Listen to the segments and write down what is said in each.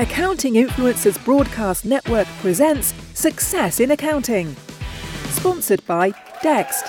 Accounting Influencers Broadcast Network presents Success in Accounting. Sponsored by Dext.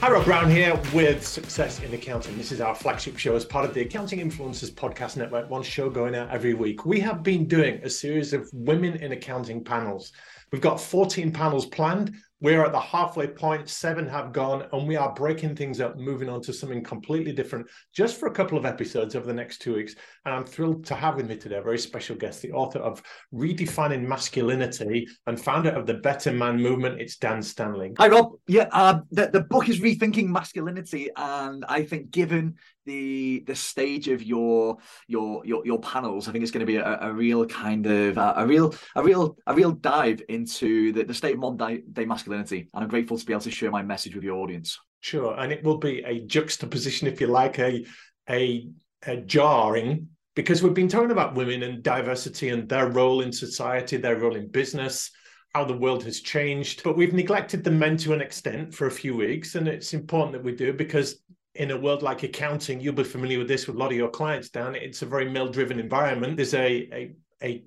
Hi, Rob Brown here with Success in Accounting. This is our flagship show as part of the Accounting Influencers Podcast Network, one show going out every week. We have been doing a series of women in accounting panels. We've got 14 panels planned. We're at the halfway point, seven have gone, and we are breaking things up, moving on to something completely different just for a couple of episodes over the next two weeks. And I'm thrilled to have with me today a very special guest, the author of Redefining Masculinity and founder of the Better Man Movement. It's Dan Stanley. Hi, Rob. Yeah, uh, the, the book is Rethinking Masculinity. And I think, given the the stage of your your your, your panels i think it's going to be a, a real kind of uh, a real a real a real dive into the, the state of modern day masculinity. And i'm grateful to be able to share my message with your audience. Sure and it will be a juxtaposition if you like a a, a jarring because we've been talking about women and diversity and their role in society their role in business how the world has changed. But we've neglected the men to an extent for a few weeks and it's important that we do because in a world like accounting, you'll be familiar with this with a lot of your clients, Dan. It's a very male driven environment. There's a, a, a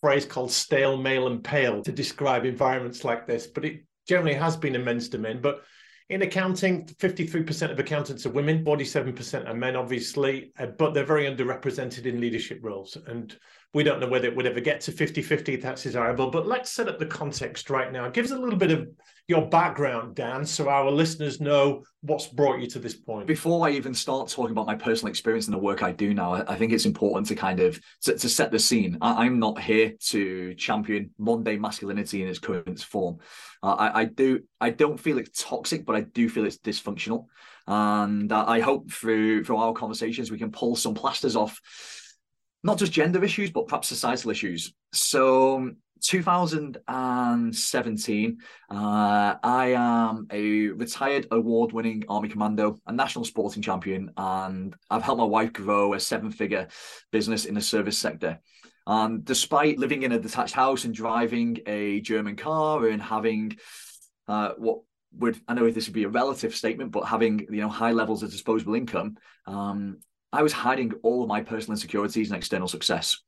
phrase called stale, male, and pale to describe environments like this, but it generally has been a men's domain. But in accounting, 53% of accountants are women, 47% are men, obviously, uh, but they're very underrepresented in leadership roles. And we don't know whether it would ever get to 50 50 that's desirable. But let's set up the context right now. Give us a little bit of your background, Dan, so our listeners know what's brought you to this point. Before I even start talking about my personal experience and the work I do now, I think it's important to kind of to, to set the scene. I, am not here to champion Monday masculinity in its current form. Uh, I, I do I don't feel it's toxic, but I do feel it's dysfunctional. And I hope through through our conversations we can pull some plasters off not just gender issues, but perhaps societal issues. So 2017, uh, I am a retired award winning Army Commando, a national sporting champion, and I've helped my wife grow a seven figure business in the service sector. And despite living in a detached house and driving a German car and having uh, what would I know if this would be a relative statement, but having you know high levels of disposable income, um, I was hiding all of my personal insecurities and external success.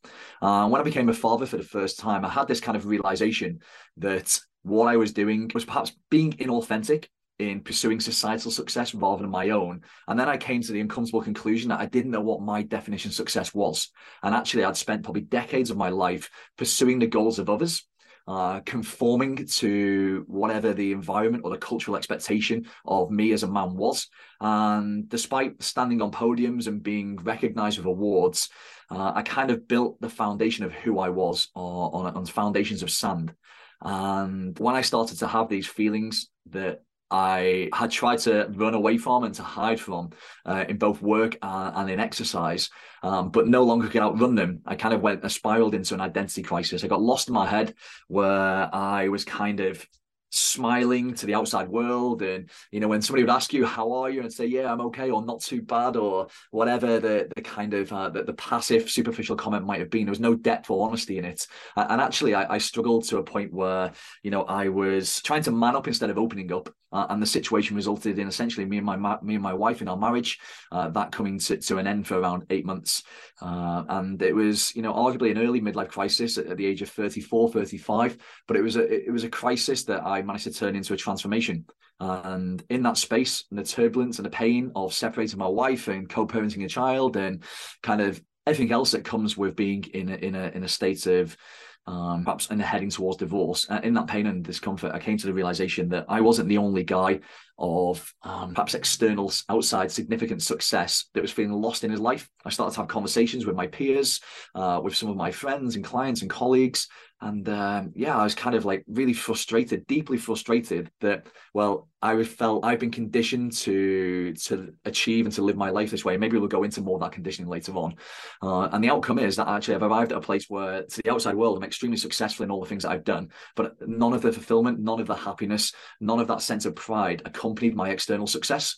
Uh, when I became a father for the first time, I had this kind of realization that what I was doing was perhaps being inauthentic in pursuing societal success rather than my own. And then I came to the uncomfortable conclusion that I didn't know what my definition of success was. And actually, I'd spent probably decades of my life pursuing the goals of others uh, conforming to whatever the environment or the cultural expectation of me as a man was. And despite standing on podiums and being recognized with awards, uh, I kind of built the foundation of who I was on, on foundations of sand. And when I started to have these feelings that I had tried to run away from and to hide from uh, in both work and, and in exercise, um, but no longer could outrun them. I kind of went, I spiraled into an identity crisis. I got lost in my head where I was kind of smiling to the outside world and you know when somebody would ask you how are you and say yeah i'm okay or not too bad or whatever the the kind of uh, the, the passive superficial comment might have been there was no depth or honesty in it and actually I, I struggled to a point where you know i was trying to man up instead of opening up uh, and the situation resulted in essentially me and my me and my wife in our marriage uh, that coming to, to an end for around eight months. Uh, and it was you know arguably an early midlife crisis at, at, the age of 34 35 but it was a it was a crisis that i managed to turn into a transformation. And in that space the turbulence and the pain of separating my wife and co-parenting a child and kind of everything else that comes with being in a, in a in a state of um, perhaps and heading towards divorce. Uh, in that pain and discomfort, I came to the realization that I wasn't the only guy of um, perhaps external, outside significant success that was feeling lost in his life. I started to have conversations with my peers, uh, with some of my friends and clients and colleagues, and um, yeah, I was kind of like really frustrated, deeply frustrated that well, I felt I've been conditioned to to achieve and to live my life this way. Maybe we'll go into more of that conditioning later on. Uh, and the outcome is that actually I've arrived at a place where to the outside world I'm extremely successful in all the things that I've done, but none of the fulfillment, none of the happiness, none of that sense of pride accompanied my external success.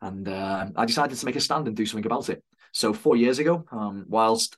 And uh, I decided to make a stand and do something about it. So four years ago, um, whilst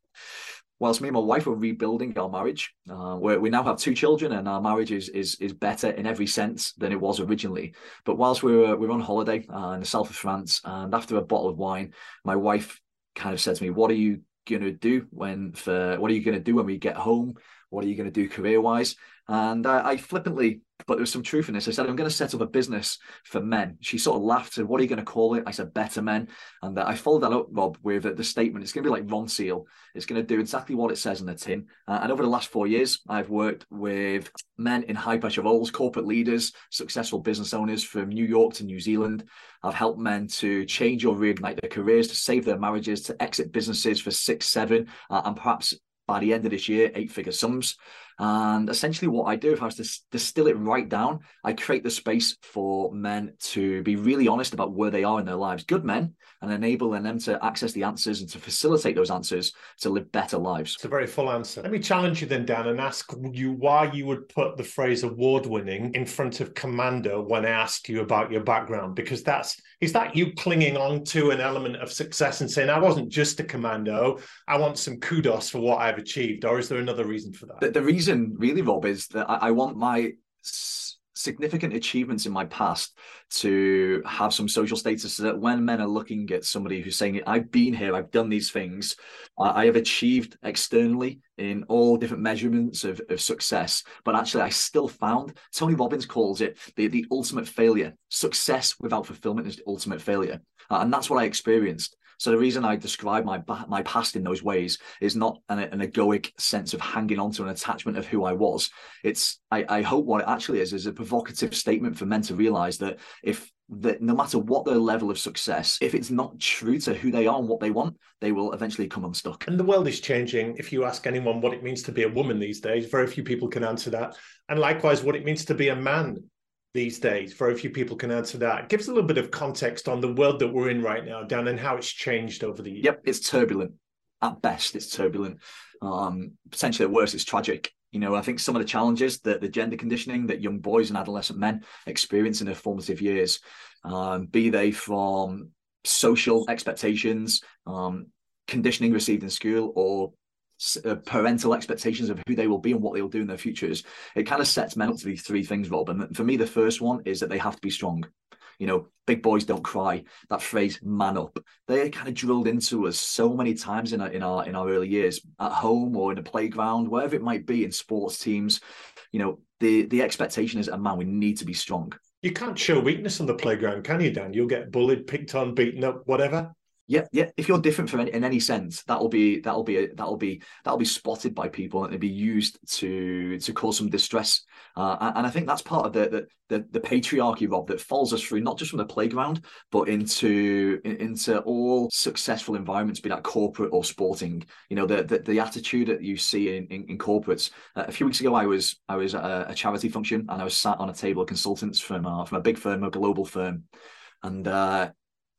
whilst me and my wife were rebuilding our marriage, uh, we now have two children, and our marriage is is is better in every sense than it was originally. But whilst we were we were on holiday uh, in the south of France, and after a bottle of wine, my wife kind of said to me, "What are you going to do when for what are you going to do when we get home? What are you going to do career wise?" And I, I flippantly but there was some truth in this. I said, I'm going to set up a business for men. She sort of laughed and what are you going to call it? I said, Better Men. And uh, I followed that up, Rob, with uh, the statement. It's going to be like Ronseal. It's going to do exactly what it says in the tin. Uh, and over the last four years, I've worked with men in high pressure roles, corporate leaders, successful business owners from New York to New Zealand. I've helped men to change or reignite their careers, to save their marriages, to exit businesses for six, seven, uh, and perhaps by the end of this year, eight figure sums. And essentially, what I do, if I was to distill it right down, I create the space for men to be really honest about where they are in their lives, good men, and enabling them to access the answers and to facilitate those answers to live better lives. It's a very full answer. Let me challenge you then, Dan, and ask you why you would put the phrase award winning in front of commander when I asked you about your background, because that's is that you clinging on to an element of success and saying, I wasn't just a commando, I want some kudos for what I've achieved, or is there another reason for that? The, the reason reason, really, Rob, is that I, I want my significant achievements in my past to have some social status so that when men are looking at somebody who's saying i've been here i've done these things i, I have achieved externally in all different measurements of, of success but actually i still found tony robbins calls it the, the ultimate failure. Success without fulfillment is the ultimate failure. Uh, and that's what i experienced. So the reason I describe my my past in those ways is not an, an egoic sense of hanging on to an attachment of who I was. It's I, I hope what it actually is is a provocative statement for men to realize that if that no matter what their level of success, if it's not true to who they are and what they want, they will eventually come unstuck. And the world is changing. If you ask anyone what it means to be a woman these days, very few people can answer that. And likewise, what it means to be a man these days? Very few people can answer that. Give us a little bit of context on the world that we're in right now, Dan, and how it's changed over the years. Yep, it's turbulent. At best, it's turbulent. Um, potentially at worst, it's tragic. You know, I think some of the challenges that the gender conditioning that young boys and adolescent men experience in their formative years, um, be they from social expectations, um, conditioning received in school, or uh, parental expectations of who they will be and what they will do in their futures, it kind of sets men up to be three things, Rob. And for me, the first one is that they have to be strong. You know, big boys don't cry. That phrase "man up," they kind of drilled into us so many times in our in our in our early years, at home or in a playground, wherever it might be, in sports teams. You know, the the expectation is, a man, we need to be strong. You can't show weakness on the playground, can you, Dan? You'll get bullied, picked on, beaten up, whatever yeah, yeah. If you're different from any, in any sense, that'll be that'll be that'll be that'll be spotted by people and it'll be used to to cause some distress. Uh, and I think that's part of the, the the the patriarchy, Rob, that follows us through not just from the playground, but into into all successful environments, be that corporate or sporting. You know, the the, the attitude that you see in in, in corporates. Uh, a few weeks ago, I was I was at a, a, charity function and I was sat on a table of consultants from uh, from a big firm, a global firm, and uh,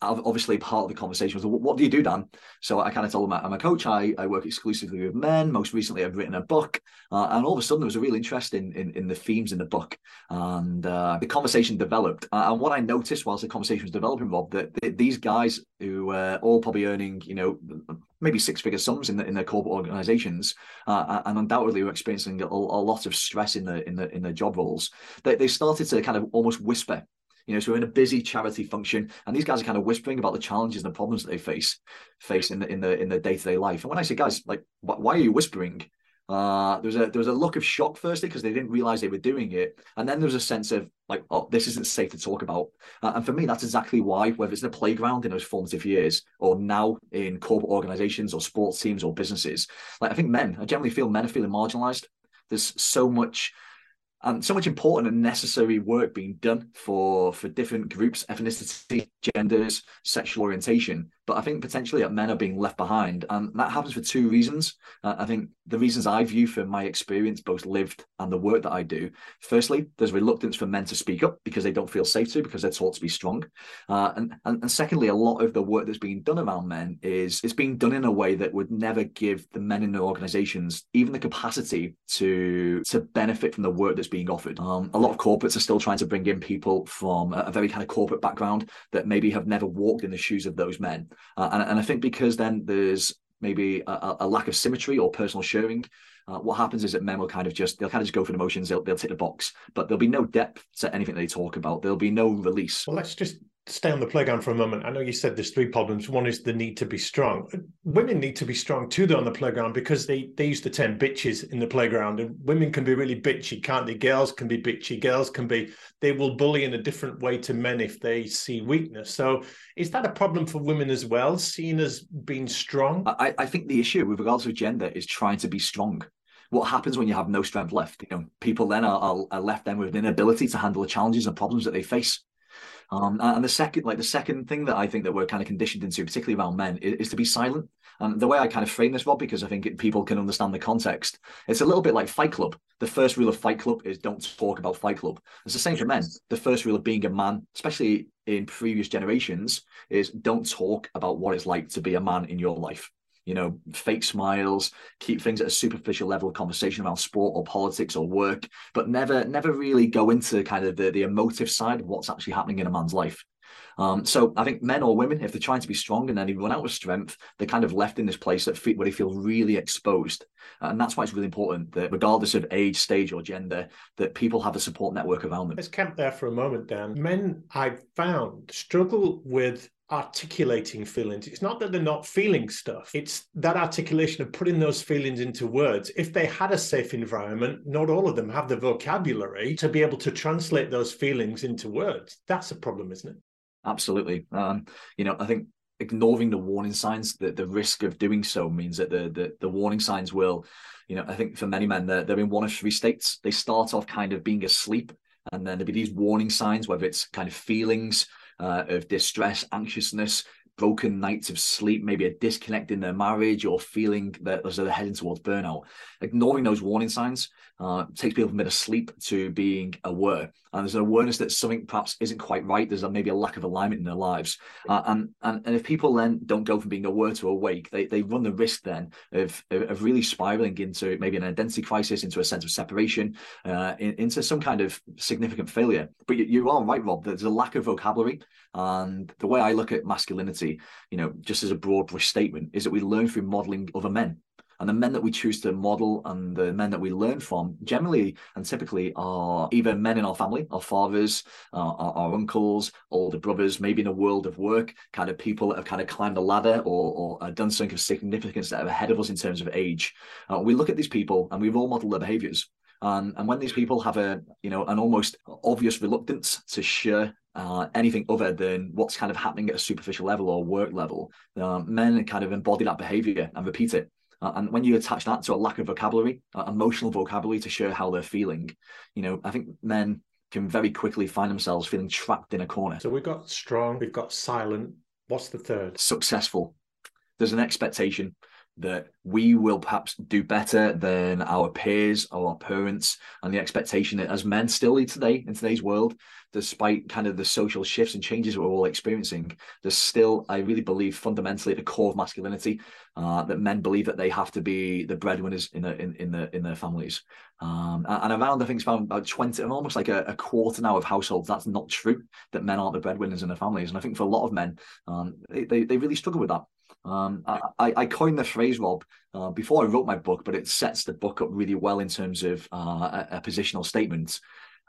obviously part of the conversation was what do you do dan? So i kind of told them i'm a coach. I, I work exclusively with men. Most recently i've written a book. Uh, and all of a sudden there was a real interest in in, in the themes in the book. And uh, the conversation developed. Uh, and what i noticed whilst the conversation was developing rob that, that these guys who were all probably earning you know maybe six figure sums in the, in their corporate organizations uh, and undoubtedly were experiencing a, a, lot of stress in the in the in their job roles they, they started to kind of almost whisper you know, so we're in a busy charity function, and these guys are kind of whispering about the challenges and the problems that they face face in the in the in their day to day life. And when I say, guys, like, why are you whispering? Uh, there was a there was a look of shock firstly because they didn't realize they were doing it, and then there was a sense of like, oh, this isn't safe to talk about. Uh, and for me, that's exactly why, whether it's in a playground in those formative years or now in corporate organizations or sports teams or businesses, like I think men, I generally feel men are feeling marginalized. There's so much and so much important and necessary work being done for for different groups ethnicity genders sexual orientation but i think potentially men are being left behind and that happens for two reasons uh, i think the reasons i view from my experience both lived and the work that i do firstly there's reluctance for men to speak up because they don't feel safe to because they're taught to be strong uh, and, and, and secondly a lot of the work that's being done around men is it's being done in a way that would never give the men in the organizations even the capacity to to benefit from the work that's being offered. Um, a lot of corporates are still trying to bring in people from a, a, very kind of corporate background that maybe have never walked in the shoes of those men. Uh, and, and I think because then there's maybe a, a lack of symmetry or personal sharing, uh, what happens is that men will kind of just they'll kind of just go for the motions. They'll they'll tick the box, but there'll be no depth to anything they talk about. There'll be no release. Well, let's just stay on the playground for a moment. I know you said there's three problems. One is the need to be strong. Women need to be strong too, though, on the playground because they they use the term bitches in the playground, and women can be really bitchy, can't they? Girls can be bitchy. Girls can be. They will bully in a different way to men if they see weakness. So, is that a problem for women as well, seen as being strong? I, I think the issue with regards to gender is trying to be strong what happens when you have no strength left? You know, people then are, are, left then with an inability to handle the challenges and problems that they face. Um, and the second, like the second thing that I think that we're kind of conditioned into, particularly around men, is, is to be silent. And the way I kind of frame this, Rob, because I think it, people can understand the context, it's a little bit like Fight Club. The first rule of Fight Club is don't talk about Fight Club. It's the same for men. The first rule of being a man, especially in previous generations, is don't talk about what it's like to be a man in your life you know, fake smiles, keep things at a superficial level of conversation around sport or politics or work, but never, never really go into kind of the, the emotive side of what's actually happening in a man's life. Um, so I think men or women, if they're trying to be strong and then they run out of strength, they're kind of left in this place that where they feel really exposed. And that's why it's really important that regardless of age, stage, or gender, that people have a support network around them. Let's camp there for a moment, Dan. Men I've found struggle with articulating feelings. It's not that they're not feeling stuff, it's that articulation of putting those feelings into words. If they had a safe environment, not all of them have the vocabulary to be able to translate those feelings into words. That's a problem, isn't it? Absolutely. Um, you know, I think ignoring the warning signs, the, the risk of doing so means that the, the, the warning signs will, you know, I think for many men, they're, they're in one of three states. They start off kind of being asleep, and then there'll be these warning signs, whether it's kind of feelings, uh, of distress, anxiousness, broken nights of sleep, maybe a disconnect in their marriage, or feeling that as they're heading towards burnout. Ignoring those warning signs uh, takes people from being asleep to being aware. And there's an awareness that something perhaps isn't quite right. There's a, maybe a lack of alignment in their lives. Uh, and, and and if people then don't go from being aware to awake, they, they run the risk then of, of really spiraling into maybe an identity crisis, into a sense of separation, uh, in, into some kind of significant failure. But you, you are right, Rob. There's a lack of vocabulary. And the way I look at masculinity, you know, just as a broad brush statement, is that we learn through modeling other men. And the men that we choose to model and the men that we learn from generally and typically are either men in our family, our fathers, uh, our, our, uncles, older brothers, maybe in a world of work, kind of people that have kind of climbed a ladder or, or done something of significance that are ahead of us in terms of age. Uh, we look at these people and we role model their behaviors. And, and when these people have a you know an almost obvious reluctance to share uh, anything other than what's kind of happening at a superficial level or work level, uh, men kind of embody that behavior and repeat it. Uh, and when you attach that to a lack of vocabulary, uh, emotional vocabulary to share how they're feeling, you know, I think men can very quickly find themselves feeling trapped in a corner. So we've got strong, we've got silent. What's the third? Successful. There's an expectation that we will perhaps do better than our peers or our parents and the expectation that as men still today in today's world despite kind of the social shifts and changes we're all experiencing there's still i really believe fundamentally at the core of masculinity uh, that men believe that they have to be the breadwinners in, the, in, in, the, in their families. Um, and around i think it's about, about 20 and almost like a, a, quarter now of households that's not true that men aren't the breadwinners in their families. And i think for a lot of men um, they, they, they really struggle with that um, I, I coined the phrase, Rob, uh, before I wrote my book, but it sets the book up really well in terms of uh, a, a, positional statement.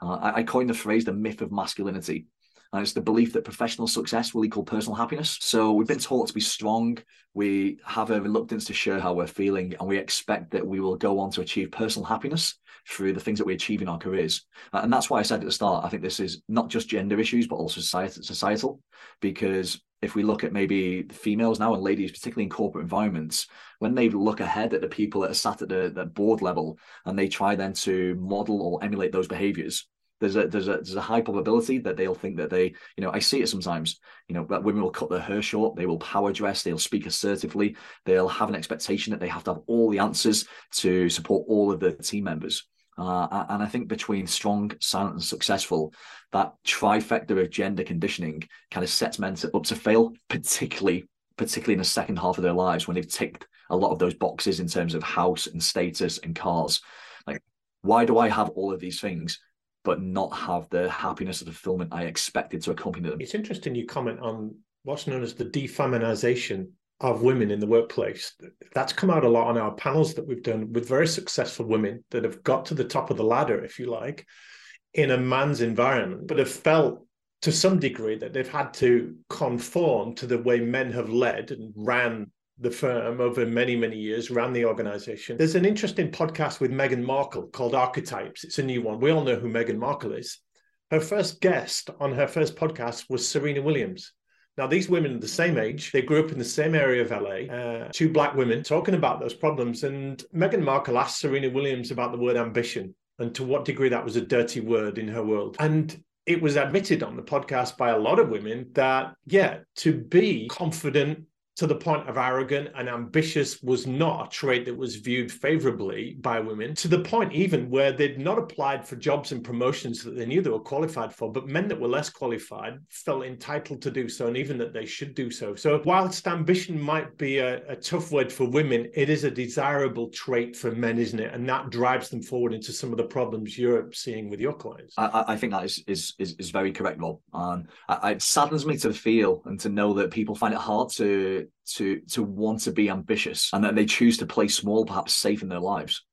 Uh, I, I, coined the phrase the myth of masculinity. And it's the belief that professional success will equal personal happiness. So we've been taught to be strong. We have a reluctance to share how we're feeling, and we expect that we will go on to achieve personal happiness through the things that we achieve in our careers. And that's why I said at the start, I think this is not just gender issues, but also societal, because if we look at maybe the females now and ladies, particularly in corporate environments, when they look ahead at the people that are sat at the, the board level and they try then to model or emulate those behaviors, there's a there's a there's a high probability that they'll think that they you know I see it sometimes you know that women will cut their hair short they will power dress they'll speak assertively they'll have an expectation that they have to have all the answers to support all of the team members uh, and I think between strong, silent, and successful, that trifecta of gender conditioning kind of sets men up to fail, particularly particularly in the second half of their lives when they've ticked a lot of those boxes in terms of house and status and cars. Like, why do I have all of these things? But not have the happiness and fulfillment I expected to accompany them. It's interesting you comment on what's known as the defeminization of women in the workplace. That's come out a lot on our panels that we've done with very successful women that have got to the top of the ladder, if you like, in a man's environment, but have felt to some degree that they've had to conform to the way men have led and ran the firm over many, many years, ran the organization. There's an interesting podcast with Meghan Markle called Archetypes. It's a new one. We all know who Meghan Markle is. Her first guest on her first podcast was Serena Williams. Now, these women are the same age. They grew up in the same area of LA, uh, two black women talking about those problems. And Meghan Markle asked Serena Williams about the word ambition and to what degree that was a dirty word in her world. And it was admitted on the podcast by a lot of women that, yeah, to be confident, to the point of arrogant and ambitious was not a trait that was viewed favorably by women, to the point even where they'd not applied for jobs and promotions that they knew they were qualified for, but men that were less qualified felt entitled to do so and even that they should do so. So, whilst ambition might be a, a tough word for women, it is a desirable trait for men, isn't it? And that drives them forward into some of the problems you're seeing with your clients. I, I think that is, is, is, is very correct, Rob. And it saddens me to feel and to know that people find it hard to to to want to be ambitious and that they choose to play small, perhaps safe in their lives.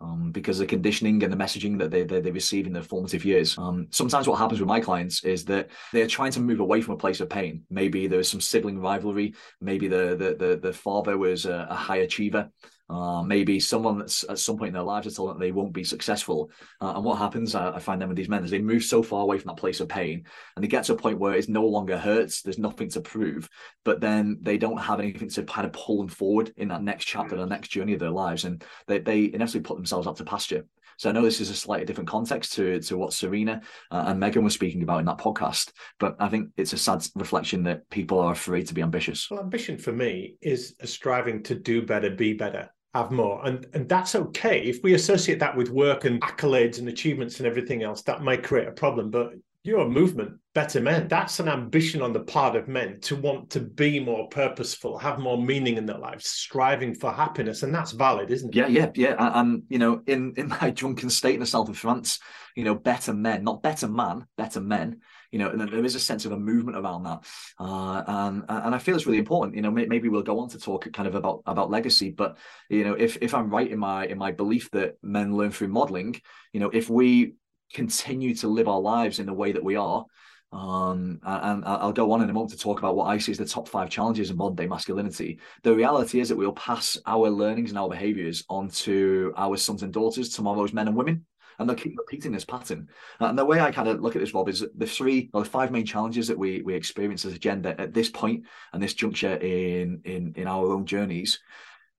Um, because the conditioning and the messaging that they, they, they receive in their formative years. Um, sometimes what happens with my clients is that they're trying to move away from a place of pain. Maybe there's some sibling rivalry. Maybe the the the, the father was a, a high achiever. Uh, maybe someone that's at some point in their lives has told them they won't be successful. Uh, and what happens, I, I, find them with these men, is they move so far away from that place of pain and they get to a point where it no longer hurts. There's nothing to prove, but then they don't have anything to kind of pull them forward in that next chapter, the next journey of their lives. And they, they inevitably put themselves up to pasture. So I know this is a slightly different context to, to what Serena uh, and Meghan were speaking about in that podcast, but I think it's a sad reflection that people are afraid to be ambitious. Well, ambition for me is a striving to do better, be better have more. And and that's okay. If we associate that with work and accolades and achievements and everything else that might create a problem. But your movement better men. That's an ambition on the part of men to want to be more purposeful have more meaning in their lives striving for happiness. And that's valid isn't it? Yeah yeah yeah. And you know in in my drunken state in the south of france you know better men not better man better men you know, and there is a sense of a movement around that, uh, and and I feel it's really important. You know, maybe we'll go on to talk kind of about about legacy, but you know, if if I'm right in my in my belief that men learn through modeling, you know, if we continue to live our lives in the way that we are, um, and I'll go on in a moment to talk about what I see as the top five challenges of modern day masculinity. The reality is that we'll pass our learnings and our behaviors onto our sons and daughters, tomorrow's men and women and they'll keep repeating this pattern. And the way I kind of look at this, Rob, is the three or the five main challenges that we we experience as a gender at this point and this juncture in in in our own journeys.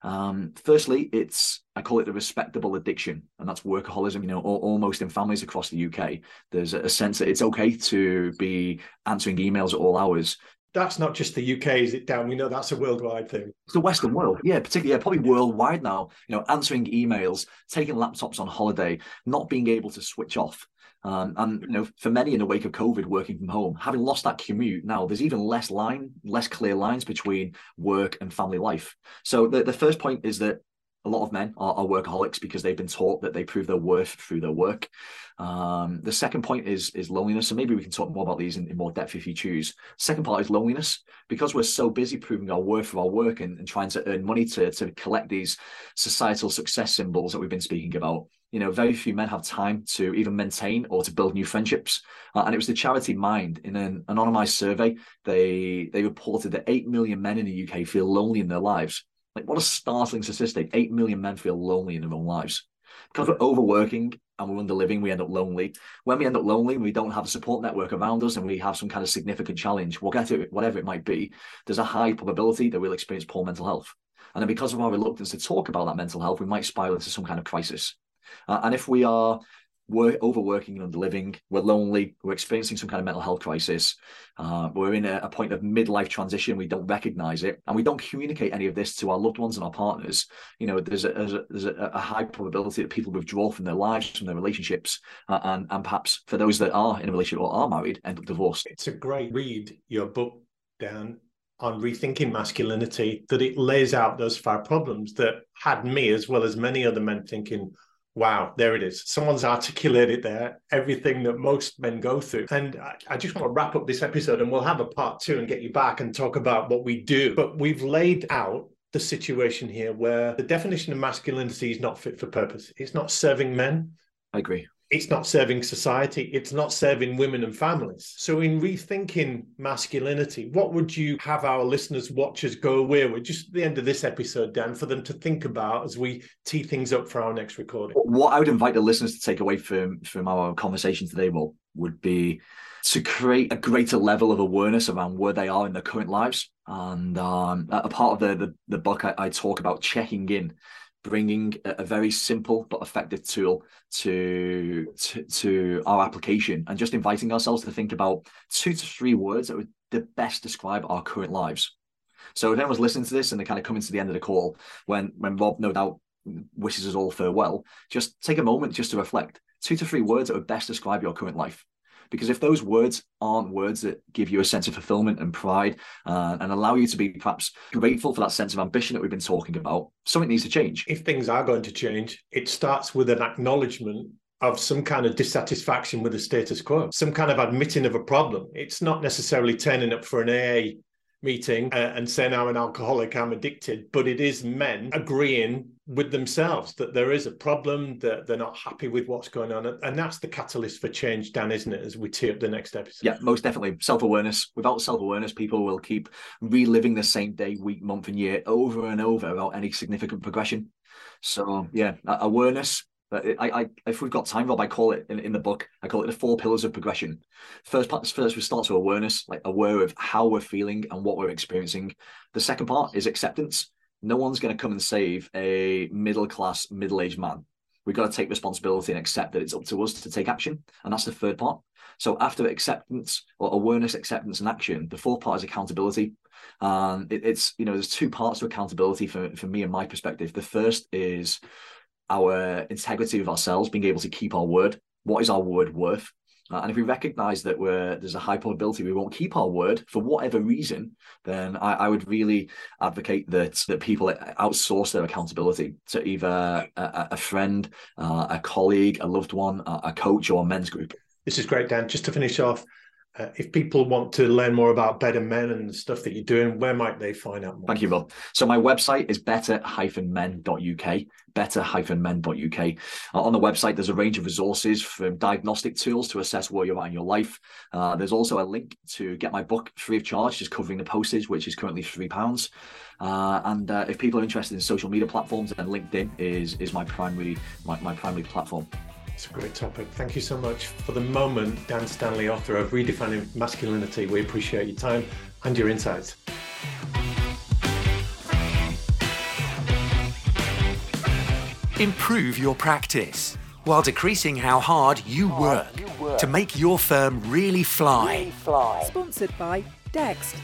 Um, firstly, it's I call it the respectable addiction, and that's workaholism. You know, almost in families across the UK, there's a sense that it's okay to be answering emails at all hours, that's not just the UK, is it, Dan? We know that's a worldwide thing. It's the Western world, yeah, particularly, yeah, probably worldwide now. You know, answering emails, taking laptops on holiday, not being able to switch off. Um, and you know, for many in the wake of COVID, working from home, having lost that commute, now there's even less line, less clear lines between work and family life. So the, the first point is that a lot of men are, are, workaholics because they've been taught that they prove their worth through their work. Um, the second point is is loneliness. So maybe we can talk more about these in, in, more depth if you choose. Second part is loneliness because we're so busy proving our worth for our work and, and trying to earn money to, to collect these societal success symbols that we've been speaking about. You know, very few men have time to even maintain or to build new friendships. Uh, and it was the charity Mind in an anonymized survey. They they reported that eight million men in the UK feel lonely in their lives like, what a startling statistic. 8 million men feel lonely in their own lives. Because we're overworking and we're under living, we end up lonely. When we end up lonely, we don't have a support network around us and we have some kind of significant challenge, we'll get it, whatever it might be, there's a high probability that we'll experience poor mental health. And then because of our reluctance to talk about that mental health, we might spiral into some kind of crisis. Uh, and if we are we're overworking and underliving, we're lonely, we're experiencing some kind of mental health crisis, uh, we're in a, a, point of midlife transition, we don't recognize it, and we don't communicate any of this to our loved ones and our partners, you know, there's a, there's a, there's a high probability that people withdraw from their lives, from their relationships, uh, and, and perhaps for those that are in a relationship or are married, end up divorced. It's a great read, your book, Dan, on rethinking masculinity, that it lays out those five problems that had me, as well as many other men, thinking, Wow, there it is. Someone's articulated there everything that most men go through. And I, I, just want to wrap up this episode and we'll have a part two and get you back and talk about what we do. But we've laid out the situation here where the definition of masculinity is not fit for purpose. It's not serving men. I agree it's not serving society it's not serving women and families. So in rethinking masculinity what would you have our listeners watchers go away with? Just the end of this episode dan for them to think about as we tee things up for our next recording. What i would invite the listeners to take away from from our conversation today will would be to create a greater level of awareness around where they are in their current lives. And um, a part of the the, the book I, I talk about checking in bringing a, very simple but effective tool to, to, to our application and just inviting ourselves to think about two to three words that would the best describe our current lives. So if anyone's listening to this and they're kind of coming to the end of the call, when when Rob no doubt wishes us all farewell, just take a moment just to reflect. Two to three words that would best describe your current life. Because if those words aren't words that give you a sense of fulfillment and pride uh, and allow you to be perhaps grateful for that sense of ambition that we've been talking about, something needs to change. If things are going to change, it starts with an acknowledgement of some kind of dissatisfaction with the status quo, some kind of admitting of a problem. It's not necessarily turning up for an AA meeting uh, and saying I'm an alcoholic, I'm addicted, but it is men agreeing with themselves that there is a problem, that they're not happy with what's going on. And that's the catalyst for change, Dan, isn't it, as we tee up the next episode? Yeah, most definitely. Self awareness. Without self awareness, people will keep reliving the same day, week, month, and year over and over without any significant progression. So, yeah, awareness, but I, I, if we've got time, Rob, I call it in, in the book. I call it the four pillars of progression. First part, first we start to awareness, like aware of how we're feeling and what we're experiencing. The second part is acceptance. No one's going to come and save a middle class, middle aged man. We've got to take responsibility and accept that it's up to us to take action, and that's the third part. So after acceptance or awareness, acceptance, and action, the fourth part is accountability. Um, it, it's you know there's two parts to accountability for for me and my perspective. The first is our integrity of ourselves, being able to keep our word. What is our word worth? Uh, and if we recognize that there's a high probability we won't keep our word for whatever reason, then I, I would really advocate that that people outsource their accountability to either a, a friend, uh, a colleague, a loved one, a, a coach, or a men's group. This is great, Dan. Just to finish off, uh, if people want to learn more about Better Men and the stuff that you're doing, where might they find out more? Thank you, Rob. So my website is better-men.uk, better-men.uk. Uh, on the website, there's a range of resources from diagnostic tools to assess where you're at in your life. Uh, there's also a link to get my book free of charge, just covering the postage, which is currently £3. Uh, and uh, if people are interested in social media platforms, then LinkedIn is is my primary my, my primary platform. It's a great topic. Thank you so much. For the moment, Dan Stanley, author of Redefining Masculinity, we appreciate your time and your insights. Improve your practice while decreasing how hard you work, you work. to make your firm really fly. Really fly. Sponsored by Dext.